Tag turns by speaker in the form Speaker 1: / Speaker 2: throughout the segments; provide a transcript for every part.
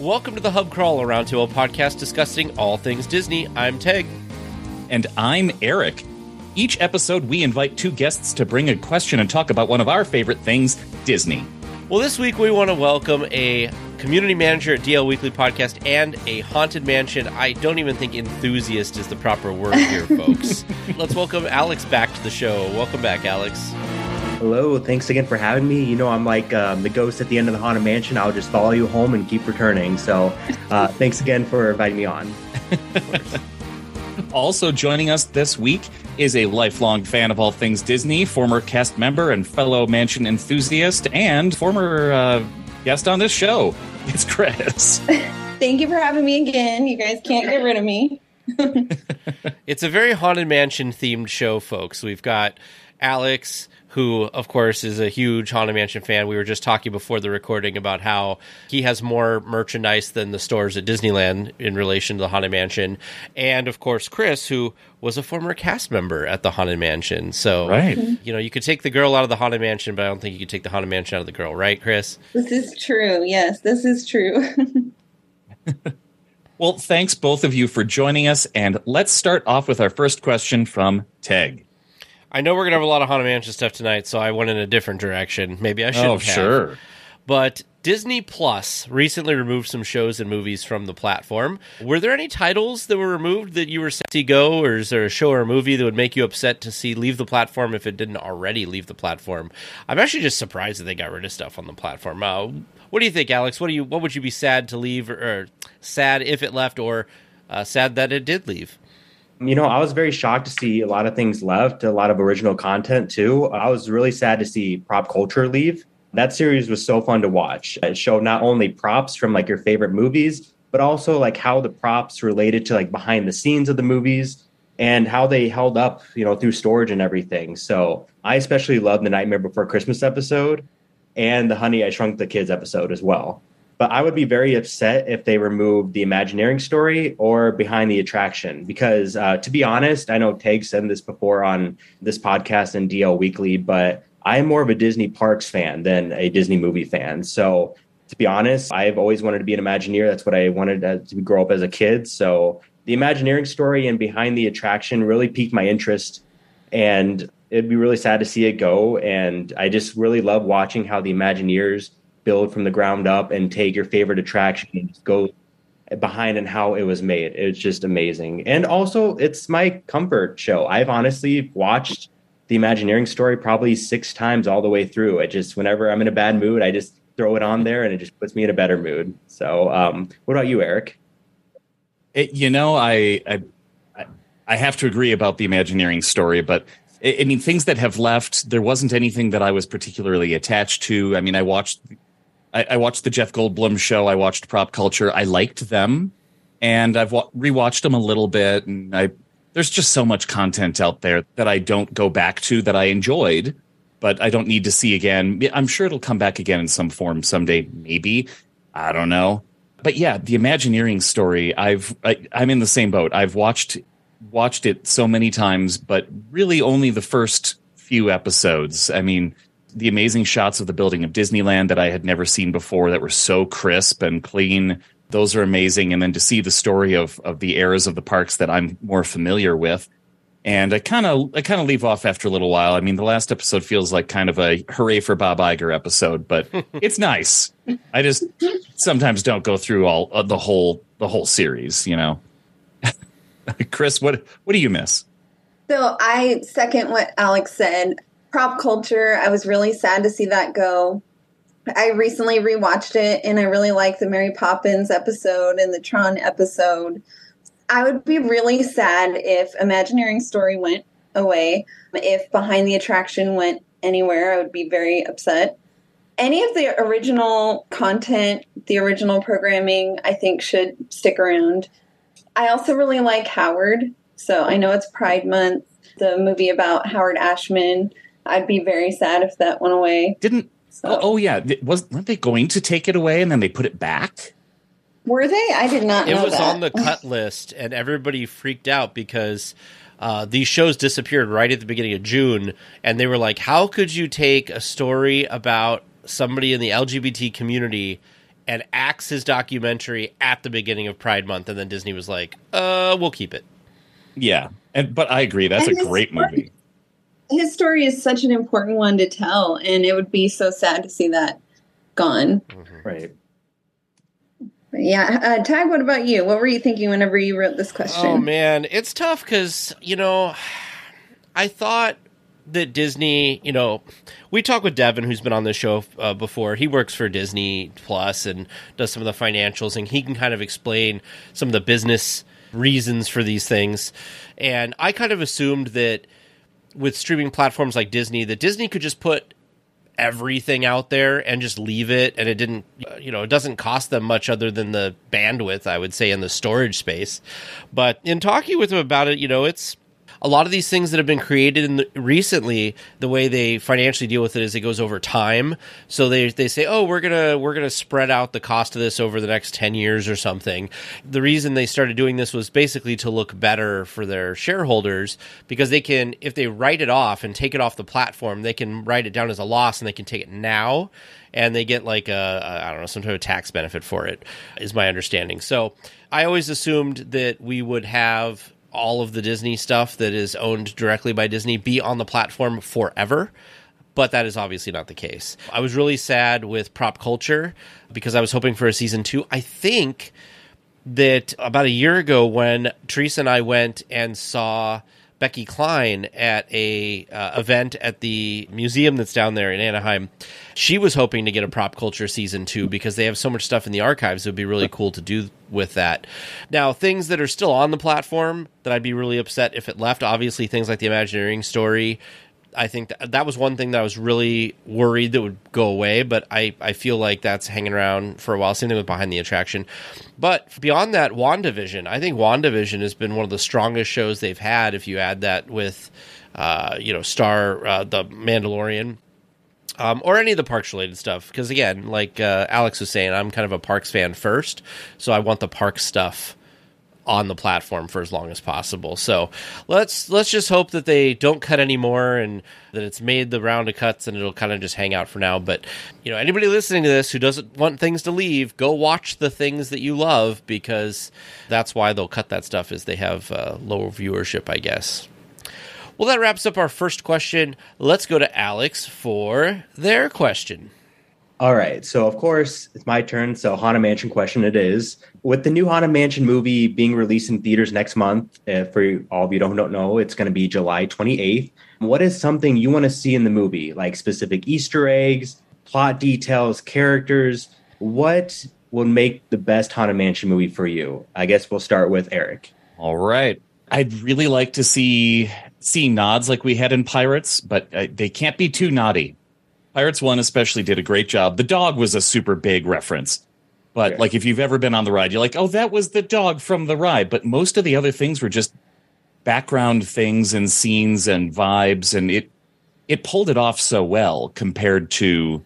Speaker 1: Welcome to the Hub Crawl, Around to a roundtable podcast discussing all things Disney. I'm Tage.
Speaker 2: And I'm Erik. Each episode, we invite two guests to bring a question and talk about one of our favorite things, Disney.
Speaker 1: Well, this week we want to welcome a community manager at DL Weekly Podcast and a Haunted Mansion. I don't even think enthusiast is the proper word here, folks. Let's welcome Alex back to the show. Welcome back, Alex.
Speaker 3: Hello, thanks again for having me. You know, I'm like um, the ghost at the end of the Haunted Mansion. I'll just follow you home and keep returning. So, uh, thanks again for inviting me on.
Speaker 2: also joining us this week is a lifelong fan of all things Disney, former cast member and fellow mansion enthusiast, and former uh, guest on this show. It's Kris.
Speaker 4: Thank you for having me again. You guys can't get rid of me.
Speaker 1: it's a very Haunted Mansion themed show, folks. We've got Alex who, of course, is a huge Haunted Mansion fan. We were just talking before the recording about how he has more merchandise than the stores at Disneyland in relation to the Haunted Mansion. And, of course, Kris, who was a former cast member at the Haunted Mansion. So,
Speaker 2: right.
Speaker 1: you know, you could take the girl out of the Haunted Mansion, but I don't think you could take the Haunted Mansion out of the girl, right, Kris?
Speaker 4: This is true. Yes, this is true.
Speaker 2: well, thanks both of you for joining us. And let's start off with our first question from Tage.
Speaker 1: I know we're gonna have a lot of Haunted Mansion stuff tonight, so I went in a different direction. Maybe I should. Have.
Speaker 2: Oh, sure.
Speaker 1: But Disney Plus recently removed some shows and movies from the platform. Were there any titles that were removed that you were set to go, or is there a show or a movie that would make you upset to see leave the platform if it didn't already leave the platform? I'm actually just surprised that they got rid of stuff on the platform. Uh, what do you think, Alex? What do you? What would you be sad to leave, or, or sad if it left, or uh, sad that it did leave?
Speaker 3: You know, I was very shocked to see a lot of things left, a lot of original content too. I was really sad to see Prop Culture leave. That series was so fun to watch. It showed not only props from like your favorite movies, but also like how the props related to like behind the scenes of the movies and how they held up, you know, through storage and everything. So I especially love the Nightmare Before Christmas episode and the Honey I Shrunk the Kids episode as well. But I would be very upset if they removed the Imagineering story or Behind the Attraction, because uh, to be honest, I know Tage said this before on this podcast and DL Weekly, but I am more of a Disney Parks fan than a Disney movie fan. So to be honest, I've always wanted to be an Imagineer. That's what I wanted to grow up as a kid. So the Imagineering story and Behind the Attraction really piqued my interest. And it'd be really sad to see it go. And I just really love watching how the Imagineers build from the ground up and take your favorite attraction and go behind and how it was made. It's just amazing. And also, it's my comfort show. I've honestly watched the Imagineering story probably six times all the way through. I just, whenever I'm in a bad mood, I just throw it on there and it just puts me in a better mood. So, um, what about you, Erik?
Speaker 2: It, you know, I, I, I have to agree about the Imagineering story, but I mean, things that have left, there wasn't anything that I was particularly attached to. I mean, I watched I, I, watched the Jeff Goldblum show. I watched Prop Culture. I liked them, and I've wa- rewatched them a little bit. And I there's just so much content out there that I don't go back to that I enjoyed, but I don't need to see again. I'm sure it'll come back again in some form someday. Maybe I don't know. But yeah, the Imagineering story. I've I, I'm in the same boat. I've watched watched it so many times, but really only the first few episodes. I mean the amazing shots of the building of Disneyland that I had never seen before that were so crisp and clean. Those are amazing. And then to see the story of of the eras of the parks that I'm more familiar with. And I kind of I kind of leave off after a little while. I mean, the last episode feels like kind of a hooray for Bob Iger episode, but it's nice. I just sometimes don't go through all uh, the whole the whole series, you know. Kris, what what do you miss?
Speaker 4: So I second what Alex said prop culture. I was really sad to see that go. I recently rewatched it and I really like the Mary Poppins episode and the Tron episode. I would be really sad if Imagineering Story went away. If Behind the Attraction went anywhere, I would be very upset. Any of the original content, the original programming, I think should stick around. I also really like Howard. So I know it's Pride Month, the movie about Howard Ashman I'd be very sad if that went away.
Speaker 2: Didn't so. oh, oh, yeah, was weren't they going to take it away and then they put it back?
Speaker 4: Were they? I did not.
Speaker 1: It was
Speaker 4: that.
Speaker 1: on the cut list, and everybody freaked out because uh, these shows disappeared right at the beginning of June, and they were like, "How could you take a story about somebody in the LGBT community?" and axe his documentary at the beginning of Pride Month, and then Disney was like, "Uh, we'll keep it."
Speaker 2: Yeah, and but I agree. That's
Speaker 4: And
Speaker 2: a great
Speaker 4: story-
Speaker 2: movie.
Speaker 4: His story is such an important one to tell, and it would be so sad to see that gone.
Speaker 3: Right.
Speaker 4: But yeah, uh, Tage. What about you? What were you thinking whenever you wrote this question?
Speaker 1: Oh man, it's tough because you know, I thought that Disney, you know, we talked with Devin, who's been on this show uh, before. He works for Disney Plus and does some of the financials, and he can kind of explain some of the business reasons for these things. And I kind of assumed that with streaming platforms like Disney, that Disney could just put everything out there and just leave it and it didn't uh, you know it doesn't cost them much other than the bandwidth i would say in the storage space. But in talking with them about it you know it's a lot of these things that have been created in the, recently the way they financially deal with it is it goes over time. So they they say oh we're to we're to spread out the cost of this over the next 10 years or something. The reason they started doing this was basically to look better for their shareholders because they can if they write it off and take it off the platform they can write it down as a loss and they can take it now and they get like a, a I don't know some type of tax benefit for it is my understanding. So i always assumed that we would have all of the Disney stuff that is owned directly by Disney be on the platform forever. But that is obviously not the case. I was really sad with prop culture because I was hoping for a season two. I think that about a year ago, when Teresa and I went and saw Becky Cline at a uh, event at the museum that's down there in Anaheim, she was hoping to get a prop culture season two because they have so much stuff in the archives. It would be really cool to do with that. Now, things that are still on the platform that I'd be really upset if it left. Obviously, things like the Imagineering story. I think that, that was one thing that I was really worried that would go away, but I, I feel like that's hanging around for a while. Same thing with Behind the Attraction. But beyond that, WandaVision, I think WandaVision has been one of the strongest shows they've had if you add that with, uh, you know, Star, uh, The Mandalorian. Um, or any of the parks related stuff. Because again, like uh, Alex was saying, I'm kind of a parks fan first, so I want the park stuff on the platform for as long as possible. So let's let's just hope that they don't cut anymore and that it's made the round of cuts and it'll kind of just hang out for now. But you know, anybody listening to this who doesn't want things to leave, go watch the things that you love because that's why they'll cut that stuff is they have uh, lower viewership, I guess. Well, that wraps up our first question. Let's go to Alex for their question.
Speaker 3: All right. So, of course, it's my turn. So, Haunted Mansion question it is. With the new Haunted Mansion movie being released in theaters next month, uh, for all of you who don't know, it's going to be July 28th. What is something you want to see in the movie, like specific Easter eggs, plot details, characters? What will make the best Haunted Mansion movie for you? I guess we'll start with Erik.
Speaker 2: All right. I'd really like to see see nods like we had in Pirates, but uh, they can't be too naughty. Pirates 1 especially did a great job. The dog was a super big reference. But
Speaker 3: Yeah.
Speaker 2: like if you've ever been on the ride, you're like, "Oh, that was the dog from the ride." But most of the other things were just background things and scenes and vibes and it it pulled it off so well compared to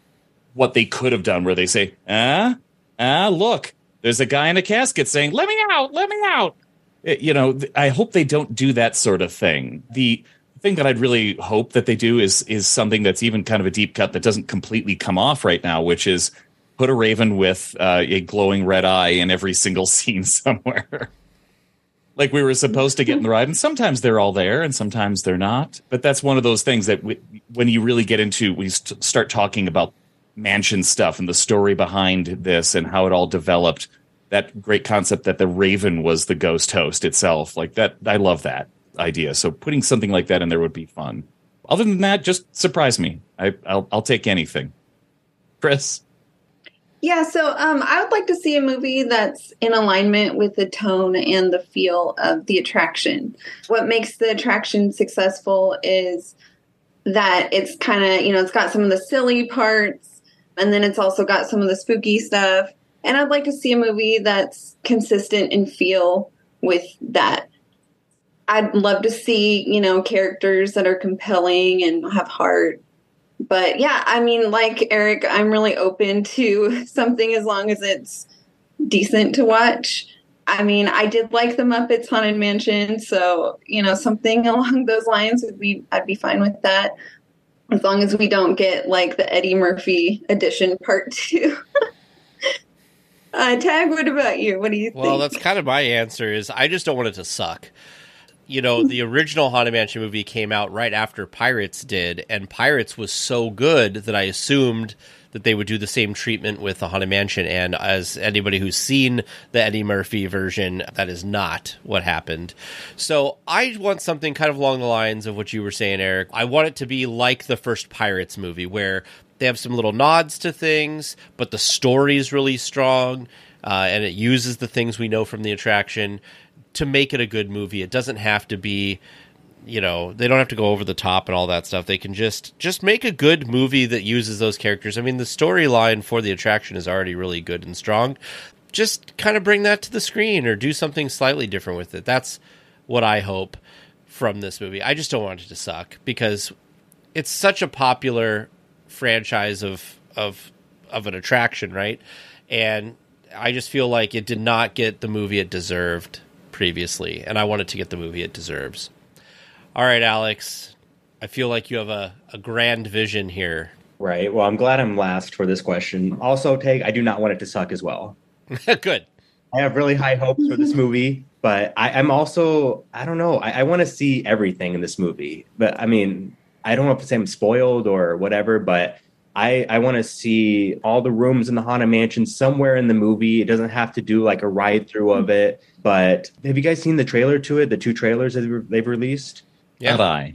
Speaker 2: what they could have done where they say, "Ah, ah, look, there's a guy in a casket saying, "Let me out, let me out." It- you know, I hope they don't do that sort of thing. The thing that I'd really hope that they do is is something that's even kind of a deep cut that doesn't completely come off right now, which is put a raven with uh, a glowing red eye in every single scene somewhere. like we were supposed to get in the ride, and sometimes they're all there, and sometimes they're not. But that's one of those things that w- when you really get into, we st- start talking about mansion stuff and the story behind this and how it all developed. That great concept that the raven was the ghost host itself, like that. I love that idea. So putting something like that in there would be fun. Other than that, just surprise me. I, I'll, I'll take anything. Kris.
Speaker 4: Yeah, so um, I would like to see a movie that's in alignment with the tone and the feel of the attraction. What makes the attraction successful is that it's kind of, you know, it's got some of the silly parts, and then it's also got some of the spooky stuff. And I'd like to see a movie that's consistent in feel with that. I'd love to see, you know, characters that are compelling and have heart but yeah, I mean, like Erik, I'm really open to something as long as it's decent to watch. I mean, I did like the Muppets Haunted Mansion, so you know, something along those lines would be I'd be fine with that. As long as we don't get like the Eddie Murphy edition part two. Uh, Tage, what about you? What do you think?
Speaker 1: Well, that's kind of my answer. Is I just don't want it to suck. You know, the original Haunted Mansion movie came out right after Pirates did, and Pirates was so good that I assumed that they would do the same treatment with the Haunted Mansion. And as anybody who's seen the Eddie Murphy version, that is not what happened. So I want something kind of along the lines of what you were saying, Erik. I want it to be like the first Pirates movie, where they have some little nods to things, but the story is really strong. Uh, and it uses the things we know from the attraction to make it a good movie. It doesn't have to be you know they don't have to go over the top and all that stuff. They can just just make a good movie that uses those characters. I mean the storyline for the attraction is already really good and strong. Just kind of bring that to the screen or do something slightly different with it. That's what i hope from this movie. I just don't want it to suck because it's such a popular franchise of of of an attraction right? And i just feel like it did not get the movie it deserved previously and i wanted to get the movie it deserves all right, Alex. I feel like you have a, a grand vision here.
Speaker 3: Right. Well, I'm glad I'm last for this question. Also, Tage, I do not want it to suck as well.
Speaker 1: Good.
Speaker 3: I have really high hopes for this movie, but I, am also, I don't know, I, I want to see everything in this movie. But I mean, I don't know if to say I'm spoiled or whatever, but I, I want to see all the rooms in the Haunted Mansion somewhere in the movie. It doesn't have to do like a ride through of hmm. it. But have you guys seen the trailer to it? The two trailers that they've released?
Speaker 2: Yeah. Bye.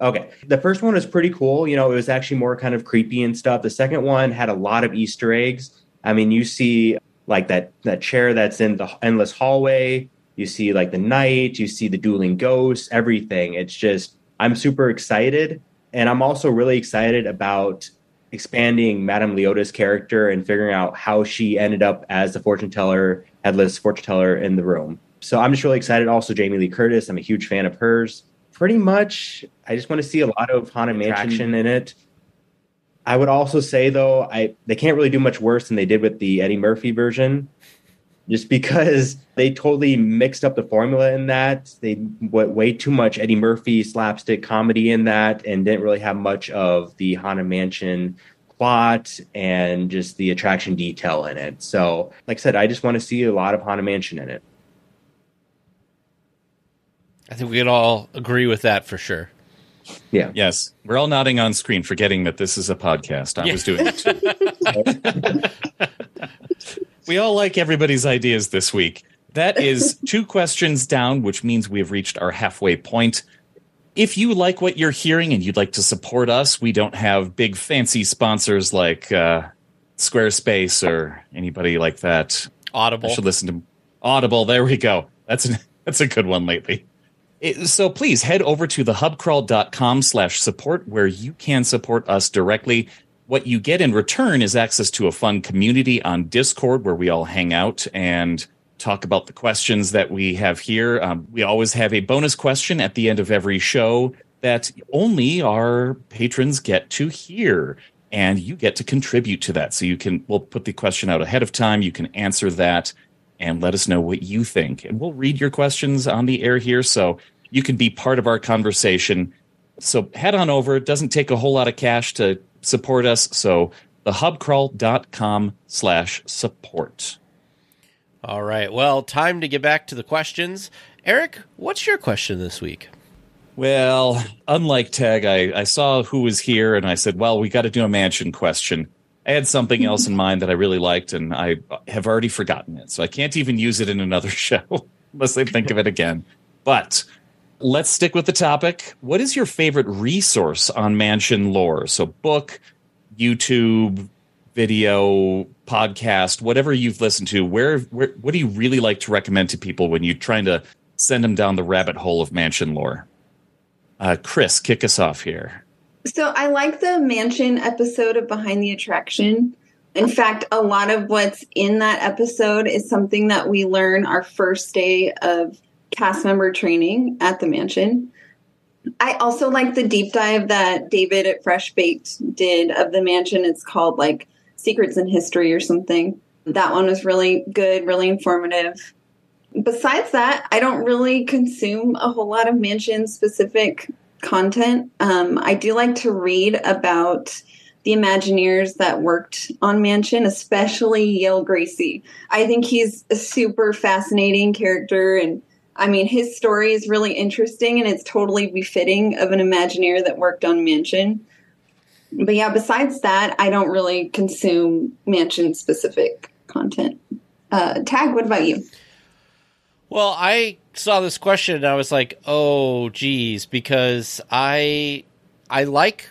Speaker 3: Okay. The first one was pretty cool. You know, it was actually more kind of creepy and stuff. The second one had a lot of Easter eggs. I mean, you see like that that chair that's in the endless hallway. You see like the knight. You see the dueling ghosts. Everything. It's just I'm super excited, and I'm also really excited about expanding Madame Leota's character and figuring out how she ended up as the fortune teller, headless fortune teller in the room. So I'm just really excited. Also, Jamie Lee Curtis. I'm a huge fan of hers pretty much I just want to see a lot of Haunted Mansion in it. I would also say though, I they can't really do much worse than they did with the Eddie Murphy version. Just because they totally mixed up the formula in that. They went way too much Eddie Murphy slapstick comedy in that and didn't really have much of the Haunted Mansion plot and just the attraction detail in it. So, like I said, I just want to see a lot of Haunted Mansion in it.
Speaker 1: I think we could all agree with that for sure.
Speaker 3: Yeah.
Speaker 2: Yes. We're all nodding on screen, forgetting that this is a podcast. I yeah. was doing it. we all like everybody's ideas this week. That is two questions down, which means we have reached our halfway point. If you like what you're hearing and you'd like to support us, we don't have big fancy sponsors like uh, Squarespace or anybody like that.
Speaker 1: Audible.
Speaker 2: I should listen to Audible. There we go. That's an, that's a good one lately so please head over to thehubcrawl.com slash support where you can support us directly. What you get in return is access to a fun community on Discord where we all hang out and talk about the questions that we have here. Um, we always have a bonus question at the end of every show that only our patrons get to hear and you get to contribute to that. So you can, we'll put the question out ahead of time. You can answer that and let us know what you think. And we'll read your questions on the air here so you can be part of our conversation. So head on over. It doesn't take a whole lot of cash to support us. So thehubcrawl.com slash support.
Speaker 1: All right. Well, time to get back to the questions. Erik, what's your question this week?
Speaker 2: Well, unlike Tage, I, I saw who was here and I said, well, we got to do a mansion question. I had something else in mind that I really liked, and I have already forgotten it. So I can't even use it in another show unless I think of it again. But let's stick with the topic. What is your favorite resource on mansion lore? So, book, YouTube, video, podcast, whatever you've listened to. Where, where, what do you really like to recommend to people when you're trying to send them down the rabbit hole of mansion lore? Uh, Kris, kick us off here.
Speaker 4: So I like the mansion episode of Behind the Attraction. In fact, a lot of what's in that episode is something that we learn our first day of cast member training at the mansion. I also like the deep dive that David at Fresh Baked did of the mansion. It's called like Secrets in History or something. That one was really good, really informative. Besides that, I don't really consume a whole lot of mansion specific content. Um, I do like to read about the Imagineers that worked on Mansion, especially Yale Gracey. I think he's a super fascinating character and I mean, his story is really interesting and it's totally befitting of an Imagineer that worked on Mansion. But yeah, besides that, I don't really consume Mansion specific content. Uh, Tage, what about you?
Speaker 1: Well, I saw this question and I was like, "Oh, geez," because I I like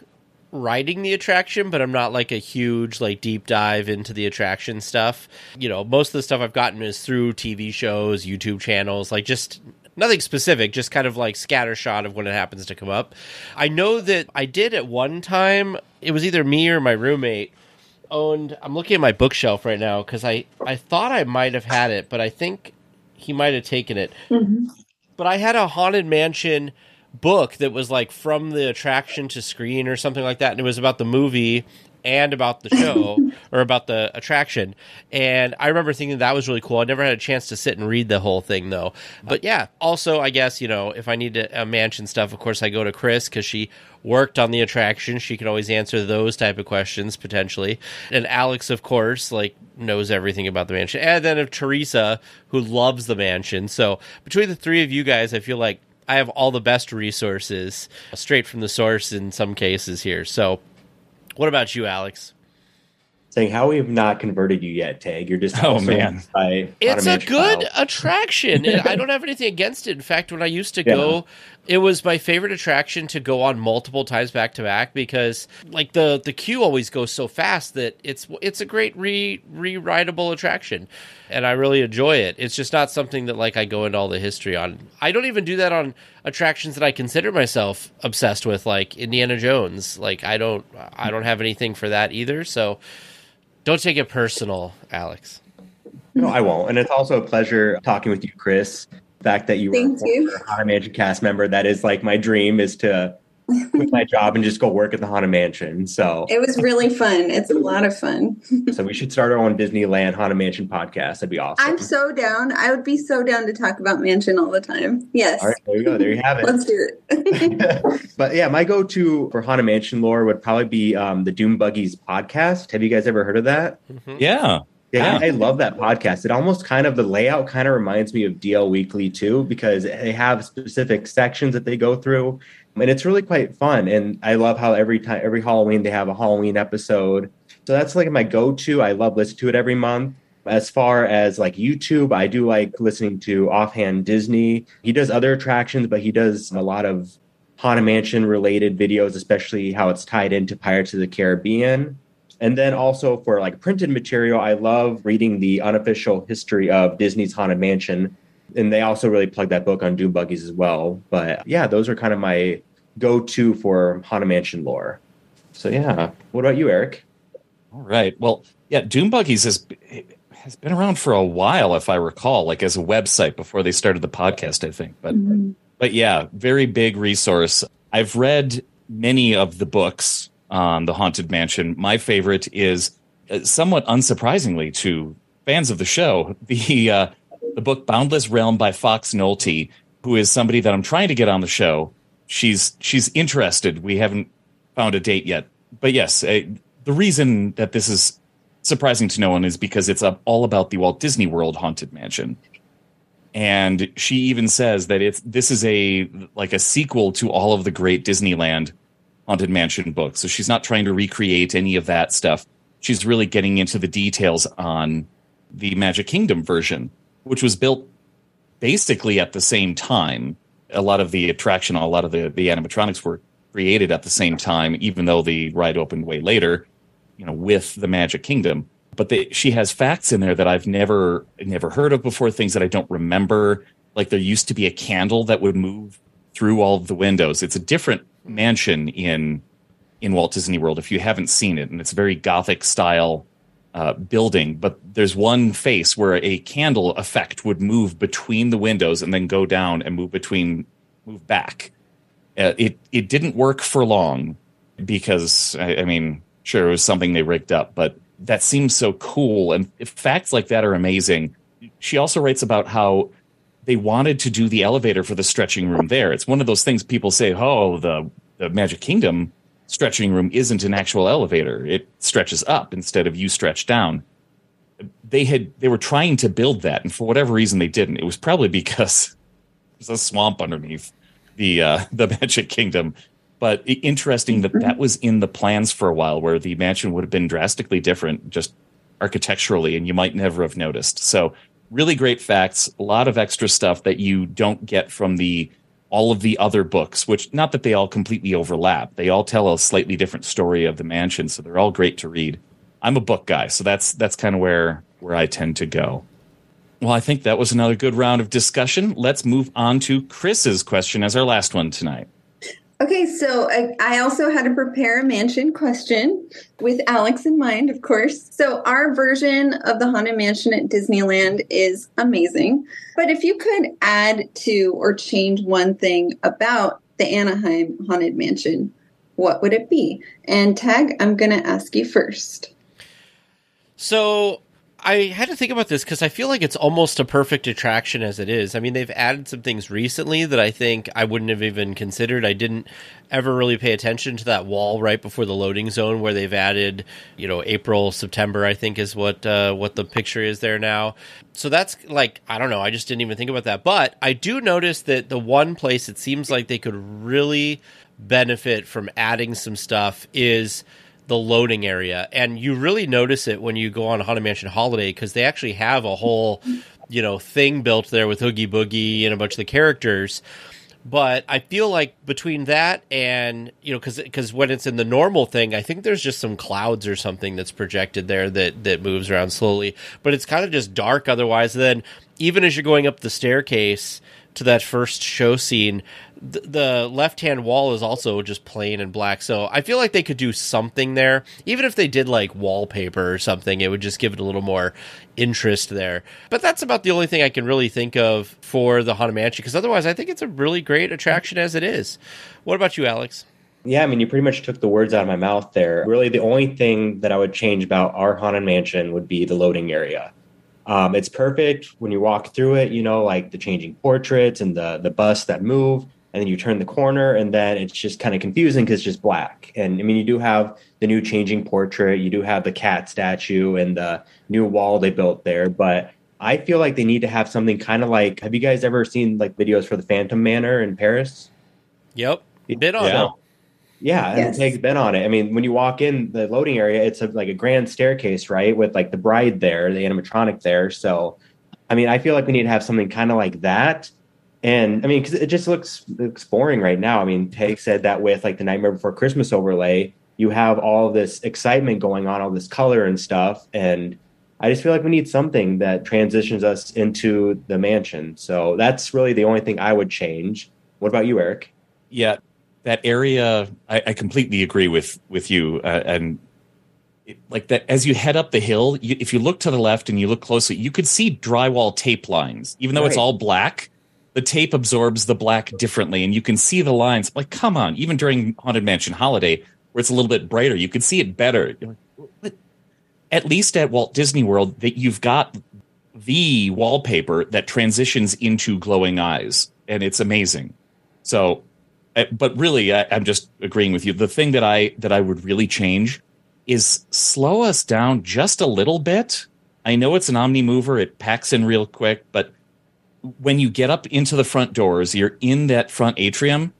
Speaker 1: riding the attraction, but I'm not like a huge like deep dive into the attraction stuff. You know, most of the stuff I've gotten is through TV shows, YouTube channels, like just nothing specific, just kind of like scattershot of when it happens to come up. I know that I did at one time. It was either me or my roommate owned. I'm looking at my bookshelf right now because I I thought I might have had it, but I think he might have taken it. Mm-hmm. But I had a haunted mansion book that was like from the attraction to screen or something like that, and it was about the movie and about the show or about the attraction. And I remember thinking that was really cool. I never had a chance to sit and read the whole thing though. But yeah, also I guess you know if I need to uh, mansion stuff, of course I go to Kris because she worked on the attraction. She can always answer those type of questions potentially. And Alex, of course, like knows everything about the mansion. And then of Teresa, who loves the mansion. So between the three of you guys, I feel like I have all the best resources straight from the source in some cases here. So, what about you, Alex?
Speaker 3: Saying how we have not converted you yet, Tage. You're just
Speaker 2: oh man,
Speaker 1: it's a good attraction. I don't have anything against it. In fact, when I used to yeah. go, it was my favorite attraction to go on multiple times back to back because like the the queue always goes so fast that it's it's a great re re-rideable attraction and I really enjoy it. It's just not something that like I go into all the history on. I don't even do that on attractions that I consider myself obsessed with like Indiana Jones. Like I don't I don't have anything for that either, so don't take it personal, Alex.
Speaker 3: No, I won't. And it's also a pleasure talking with you, Kris The fact that you
Speaker 4: Thank
Speaker 3: were a
Speaker 4: you.
Speaker 3: Haunted cast member. That is like my dream is to quit my job and just go work at the Haunted Mansion. So
Speaker 4: it was really fun. It's a lot of fun.
Speaker 3: so we should start our own Disneyland Haunted Mansion podcast. That'd be awesome.
Speaker 4: I'm so down. I would be so down to talk about Mansion all the time. Yes.
Speaker 3: All right, there you go. There you have it.
Speaker 4: Let's do
Speaker 3: it. but yeah, my go-to for Haunted Mansion lore would probably be um, the Doom Buggies podcast. Have you guys ever heard of that?
Speaker 2: Mm-hmm. Yeah.
Speaker 3: Yeah, I love that podcast. It almost kind of the layout kind of reminds me of DL Weekly too, because they have specific sections that they go through, and it's really quite fun. And I love how every time, every Halloween, they have a Halloween episode. So that's like my go-to. I love listening to it every month. As far as like YouTube, I do like listening to Offhand Disney. He does other attractions, but he does a lot of Haunted Mansion related videos, especially how it's tied into Pirates of the Caribbean. And then also for like printed material, I love reading the unofficial history of Disney's Haunted Mansion. And they also really plug that book on Doom Buggies as well. But yeah, those are kind of my go to for Haunted Mansion lore. So yeah. What about you, Erik?
Speaker 2: All right. Well, yeah, Doom Buggies has has been around for a while, if I recall, like as a website before they started the podcast, I think. But mm-hmm. but yeah, very big resource. I've read many of the books on the Haunted Mansion. My favorite is uh, somewhat unsurprisingly to fans of the show, the uh, the book Boundless Realm by Foxx Nolte, who is somebody that I'm trying to get on the show. She's she's interested. We haven't found a date yet, but yes, uh, the reason that this is surprising to no one is because it's all about the Walt Disney World Haunted Mansion. And she even says that it's this is a like a sequel to all of the great Disneyland Haunted Mansion books. So she's not trying to recreate any of that stuff. She's really getting into the details on the Magic Kingdom version, which was built basically at the same time. A lot of the attraction, a lot of the, the animatronics were created at the same time, even though the ride opened way later, you know, with the Magic Kingdom. But she has facts in there that I've never never heard of before, things that I don't remember. Like there used to be a candle that would move through all of the windows. It's a different mansion in in Walt Disney World if you haven't seen it, and it's very gothic style uh, building. But there's one face where a candle effect would move between the windows and then go down and move between move back. Uh, it it didn't work for long because I, I mean, sure it was something they rigged up, but that seems so cool. And facts like that are amazing. She also writes about how they wanted to do the elevator for the stretching room there. It's one of those things people say, "Oh, the the Magic Kingdom stretching room isn't an actual elevator. It stretches up instead of you stretch down. They had they were trying to build that, and for whatever reason they didn't. It was probably because there's a swamp underneath the uh, the Magic Kingdom. But interesting that that was in the plans for a while, where the mansion would have been drastically different, just architecturally, and you might never have noticed. So, really great facts, a lot of extra stuff that you don't get from the all of the other books, which not that they all completely overlap. They all tell a slightly different story of the mansion, so they're all great to read. I'm a book guy, so that's that's kind of where where I tend to go. Well, I think that was another good round of discussion. Let's move on to Chris's question as our last one tonight.
Speaker 4: Okay, so I, I, also had to prepare a mansion question with Alex in mind, of course. So, our version of the Haunted Mansion at Disneyland is amazing. But if you could add to or change one thing about the Anaheim Haunted Mansion, what would it be? And Tage, I'm going to ask you first.
Speaker 1: So, I had to think about this because I feel like it's almost a perfect attraction as it is. I mean, they've added some things recently that I think I wouldn't have even considered. I didn't ever really pay attention to that wall right before the loading zone where they've added, you know, April, September. I think is what uh, what the picture is there now. So that's like I don't know. I just didn't even think about that. But I do notice that the one place it seems like they could really benefit from adding some stuff is the loading area, and you really notice it when you go on Haunted Mansion Holiday because they actually have a whole, you know, thing built there with Oogie Boogie and a bunch of the characters. But I feel like between that and you know, because because when it's in the normal thing, I think there's just some clouds or something that's projected there that that moves around slowly. But it's kind of just dark otherwise. Then even as you're going up the staircase to that first show scene, the left hand wall is also just plain and black. So I feel like they could do something there. Even if they did like wallpaper or something, it would just give it a little more interest there. But that's about the only thing I can really think of for the Haunted Mansion because otherwise I think it's a really great attraction as it is. What about you, Alex?
Speaker 3: Yeah, I mean, you pretty much took the words out of my mouth there. Really, the only thing that I would change about our Haunted Mansion would be the loading area. Um, it's perfect when you walk through it, you know, like the changing portraits and the the busts that move and then you turn the corner and then it's just kind of confusing because it's just black and i mean you do have the new changing portrait you do have the cat statue and the new wall they built there but i feel like they need to have something kind of like have you guys ever seen like videos for the phantom manor in paris
Speaker 1: yep been on yeah. it
Speaker 3: yeah, yes. and it takes been on it. I mean, when you walk in the loading area, it's a, like a grand staircase, right? With like the bride there, the animatronic there. So, I mean, I feel like we need to have something kind of like that and I mean, because it just looks looks boring right now. I mean, Tage said that with like the Nightmare Before Christmas overlay, you have all this excitement going on, all this color and stuff, and I just feel like we need something that transitions us into the mansion. So that's really the only thing I would change. What about you, Erik?
Speaker 2: Yeah, that area, I, I completely agree with with you, uh, and like that as you head up the hill you, if you look to the left and you look closely you could see drywall tape lines even though right. it's all black the tape absorbs the black differently and you can see the lines. Like come on even during haunted mansion holiday where it's a little bit brighter you can see it better. Like, at least at walt disney world that you've got the wallpaper that transitions into glowing eyes and it's amazing. So eh, but really I, i'm just agreeing with you. The thing that i that i would really change is slow us down just a little bit. I know it's an omni mover it packs in real quick but when you get up into the front doors, you're in that front atrium.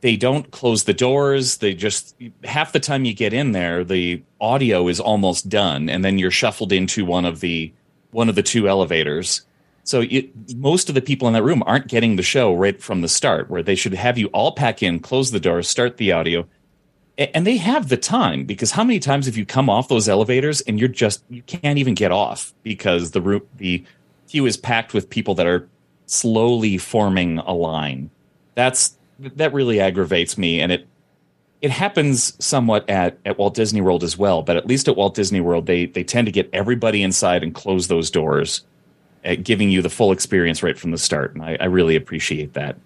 Speaker 2: They don't close the doors. They just half the time you get in there, the audio is almost done, and then you're shuffled into one of the one of the two elevators. So it, most of the people in that room aren't getting the show right from the start, where they should have you all pack in, close the doors, start the audio, and they have the time because how many times have you come off those elevators and you're just you can't even get off because the room the queue is packed with people that are slowly forming a line. That's that really aggravates me, and it it happens somewhat at, at Walt Disney World as well. But at least at Walt Disney World, they they tend to get everybody inside and close those doors, uh, giving you the full experience right from the start. And I, I really appreciate that.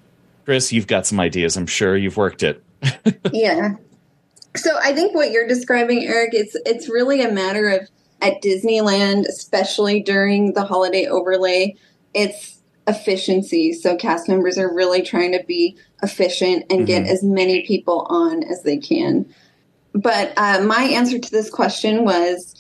Speaker 2: Kris, you've got some ideas. I'm sure you've worked it.
Speaker 4: yeah. So I think what you're describing, Erik, it's it's really a matter of at Disneyland, especially during the holiday overlay, it's efficiency. So cast members are really trying to be efficient and mm-hmm. get as many people on as they can. But uh, my answer to this question was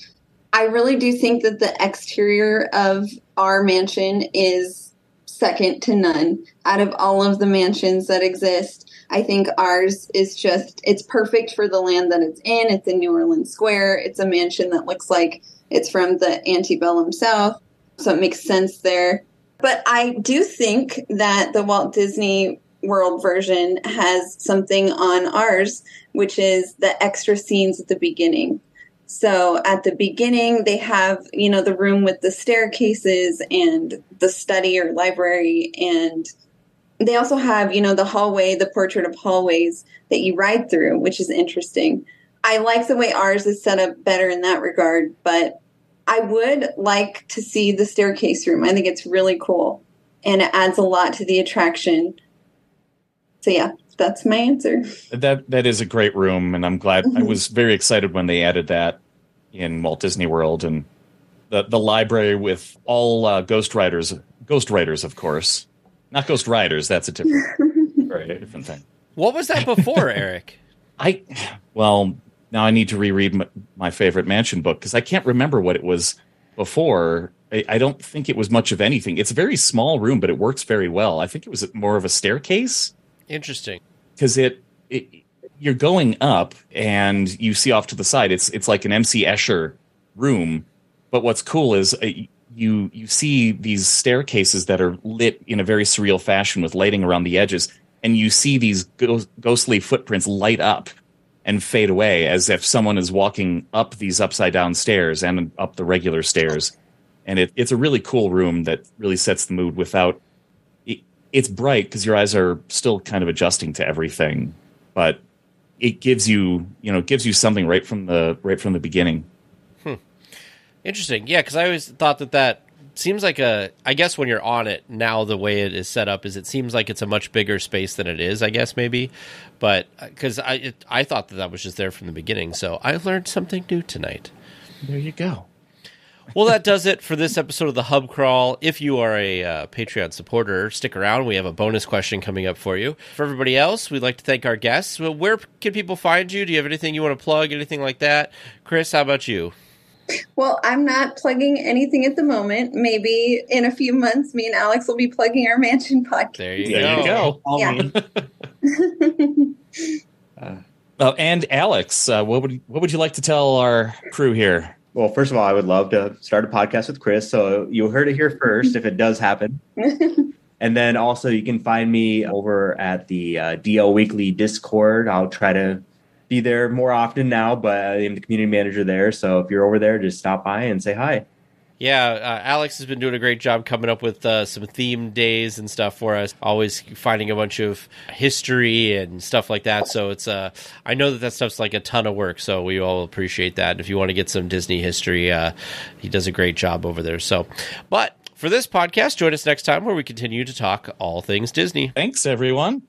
Speaker 4: I really do think that the exterior of our mansion is second to none. Out of all of the mansions that exist, I think ours is just, it's perfect for the land that it's in. It's in New Orleans Square. It's a mansion that looks like it's from the antebellum South. So it makes sense there. But I do think that the Walt Disney World version has something on ours, which is the extra scenes at the beginning. So at the beginning, they have, you know, the room with the staircases and the study or library. And they also have, you know, the hallway, the portrait of hallways that you ride through, which is interesting. I like the way ours is set up better in that regard, but I would like to see the staircase room. I think it's really cool and it adds a lot to the attraction. So yeah, that's my answer.
Speaker 2: That that is a great room, and I'm glad. Mm-hmm. I was very excited when they added that in Walt Disney World and the the library with all uh, Ghost writers Ghost writers of course, not Ghost Riders. That's a different, very different thing.
Speaker 1: What was that before, Erik?
Speaker 2: I well now I need to reread my, my favorite mansion book because I can't remember what it was before. I, I, don't think it was much of anything. It's a very small room, but it works very well. I think it was more of a staircase.
Speaker 1: Interesting.
Speaker 2: Because it, it you're going up and you see off to the side. It's it's like an MC Escher room, but what's cool is uh, you you see these staircases that are lit in a very surreal fashion with lighting around the edges, and you see these ghost, ghostly footprints light up and fade away as if someone is walking up these upside down stairs and up the regular stairs. And it, it's a really cool room that really sets the mood without it's bright because your eyes are still kind of adjusting to everything, but it gives you, you know, it gives you something right from the right from the beginning.
Speaker 1: Interesting, yeah, because I always thought that that seems like a. I guess when you're on it now, the way it is set up is it seems like it's a much bigger space than it is. I guess maybe, but because uh, I it, I thought that that was just there from the beginning, so I learned something new tonight.
Speaker 2: There you go
Speaker 1: well, that does it for this episode of the Hub Crawl. If you are a uh, Patreon supporter, stick around. We have a bonus question coming up for you. For everybody else, we'd like to thank our guests. Well, where can people find you? Do you have anything you want to plug? Anything like that? Kris, how about you?
Speaker 4: Well, I'm not plugging anything at the moment. Maybe in a few months, me and Alex will be plugging our mansion podcast.
Speaker 1: There you
Speaker 2: there
Speaker 1: go.
Speaker 2: You go. Yeah. uh, and Alex, uh, what would what would you like to tell our crew here?
Speaker 3: Well, first of all, I would love to start a podcast with Kris. So you heard it here first if it does happen. and then also, you can find me over at the uh, DL Weekly Discord. I'll try to be there more often now, but I am the community manager there. So if you're over there, just stop by and say hi.
Speaker 1: Yeah, uh, Alex has been doing a great job coming up with uh, some theme days and stuff for us. Always finding a bunch of history and stuff like that. So it's uh, I know that that stuff's like a ton of work. So we all appreciate that. If you want to get some Disney history, uh, he does a great job over there. So, but for this podcast, join us next time where we continue to talk all things Disney.
Speaker 2: Thanks, everyone.